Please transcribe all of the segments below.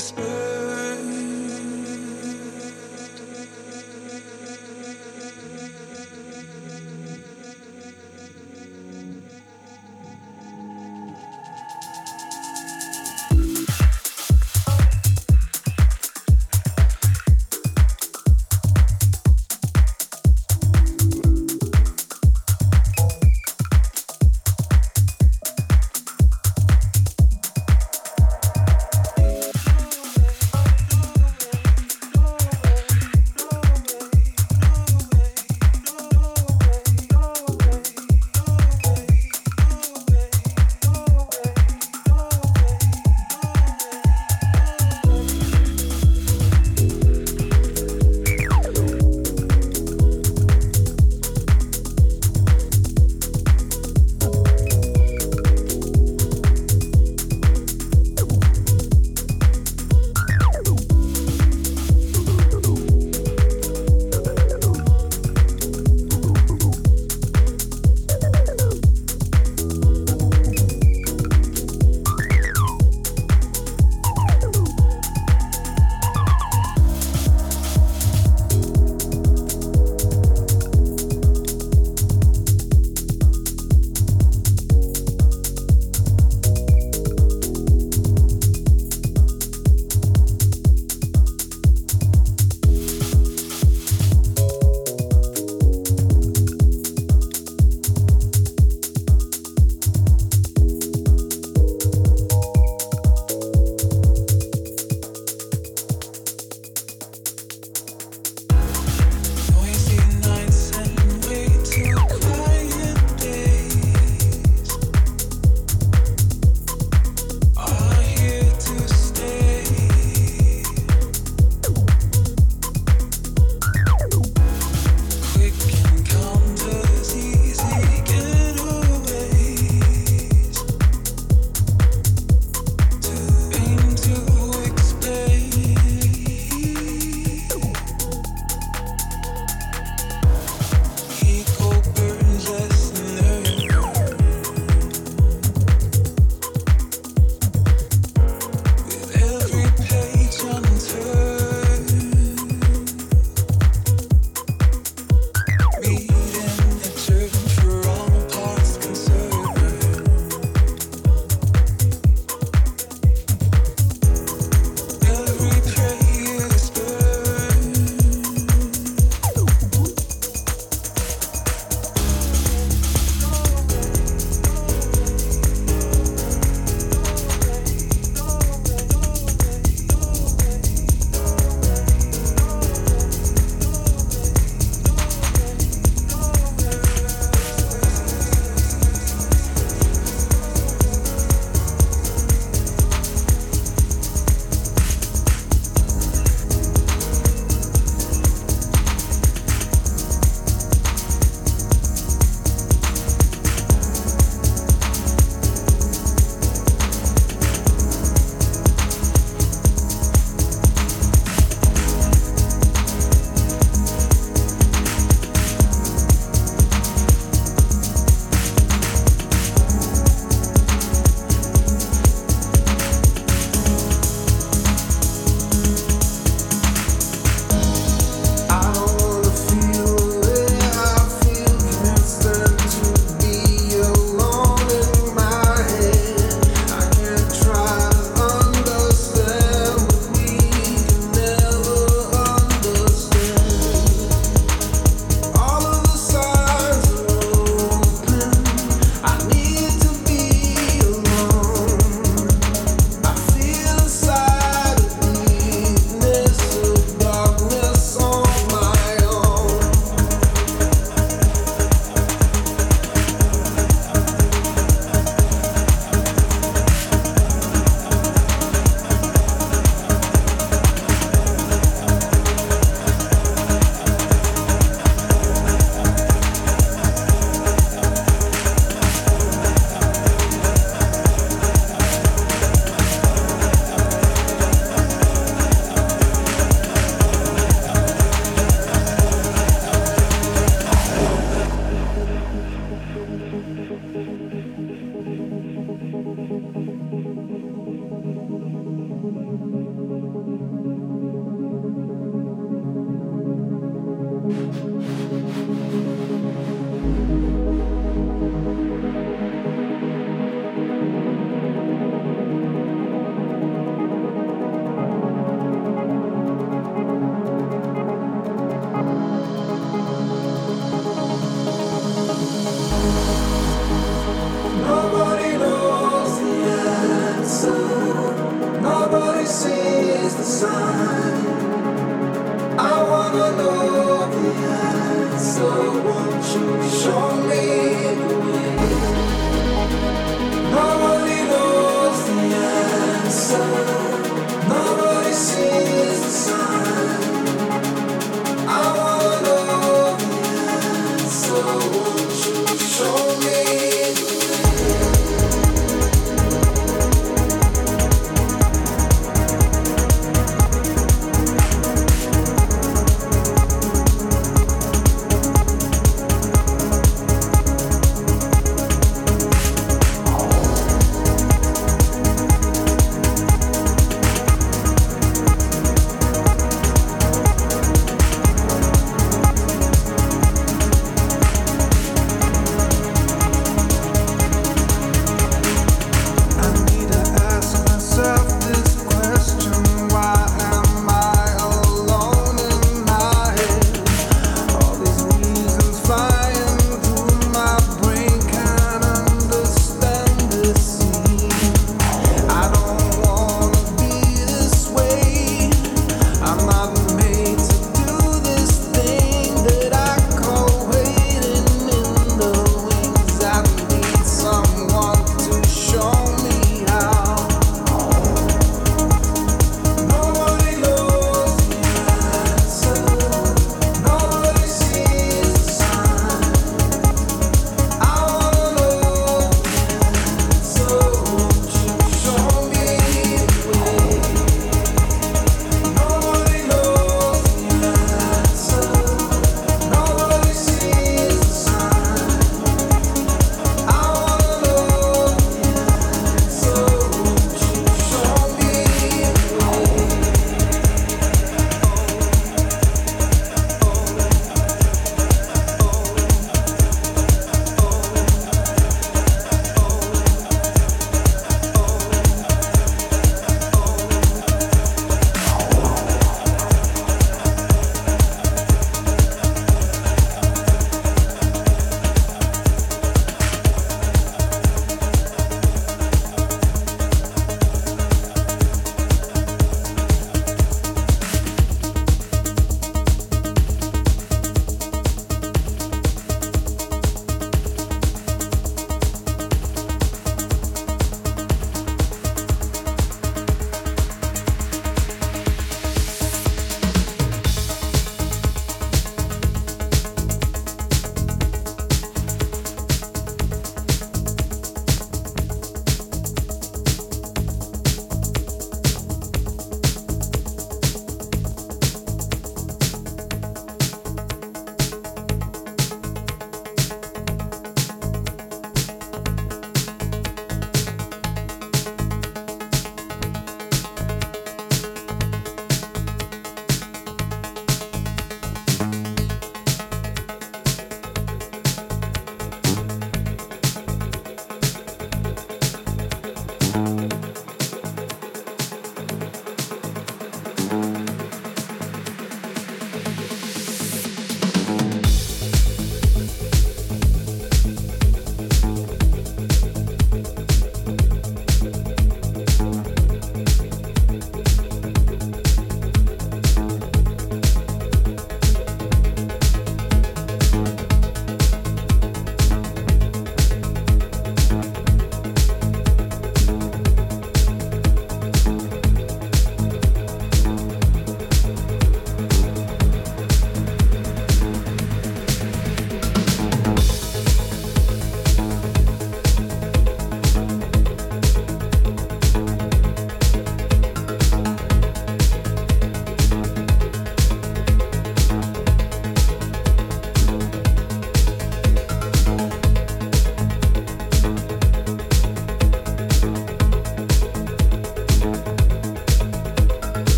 prayer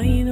in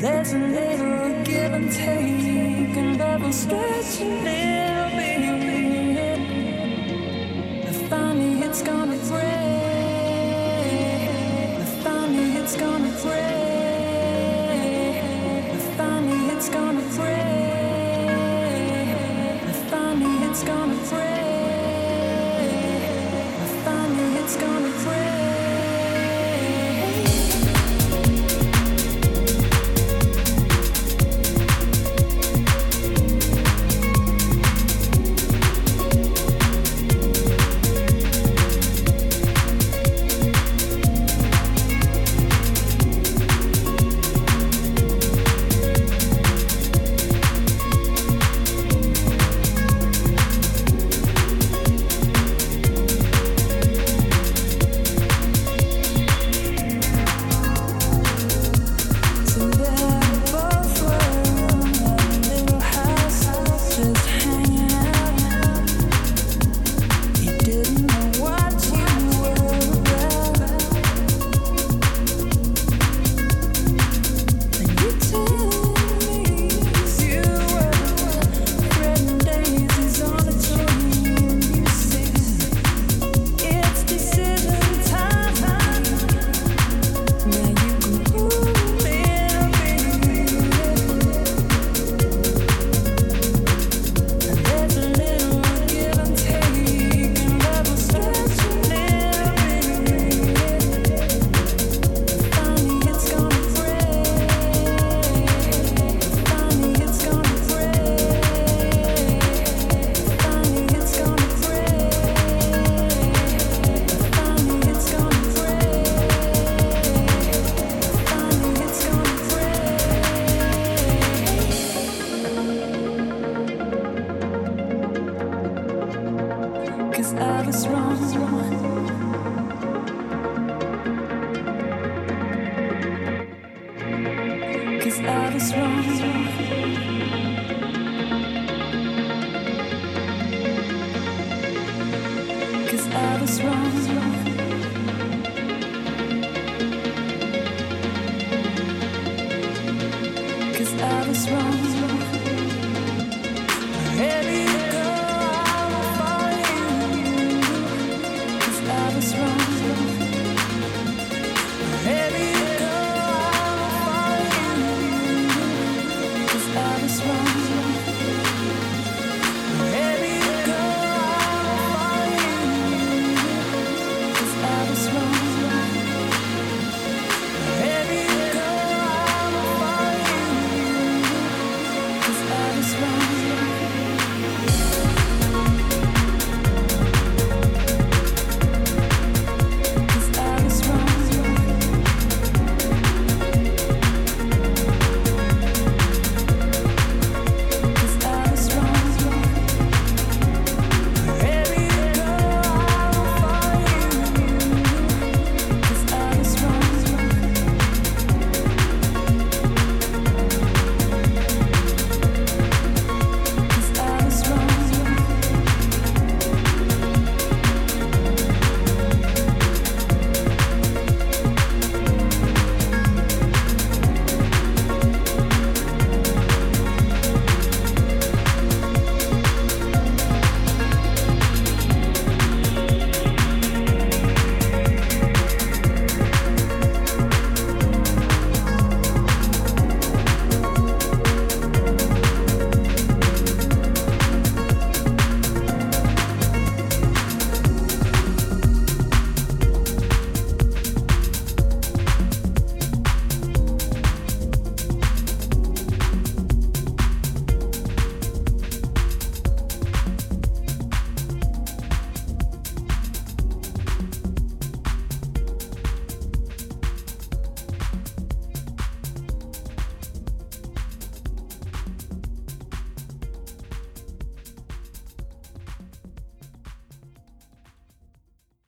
There's a little give and take, and I will stretch a little.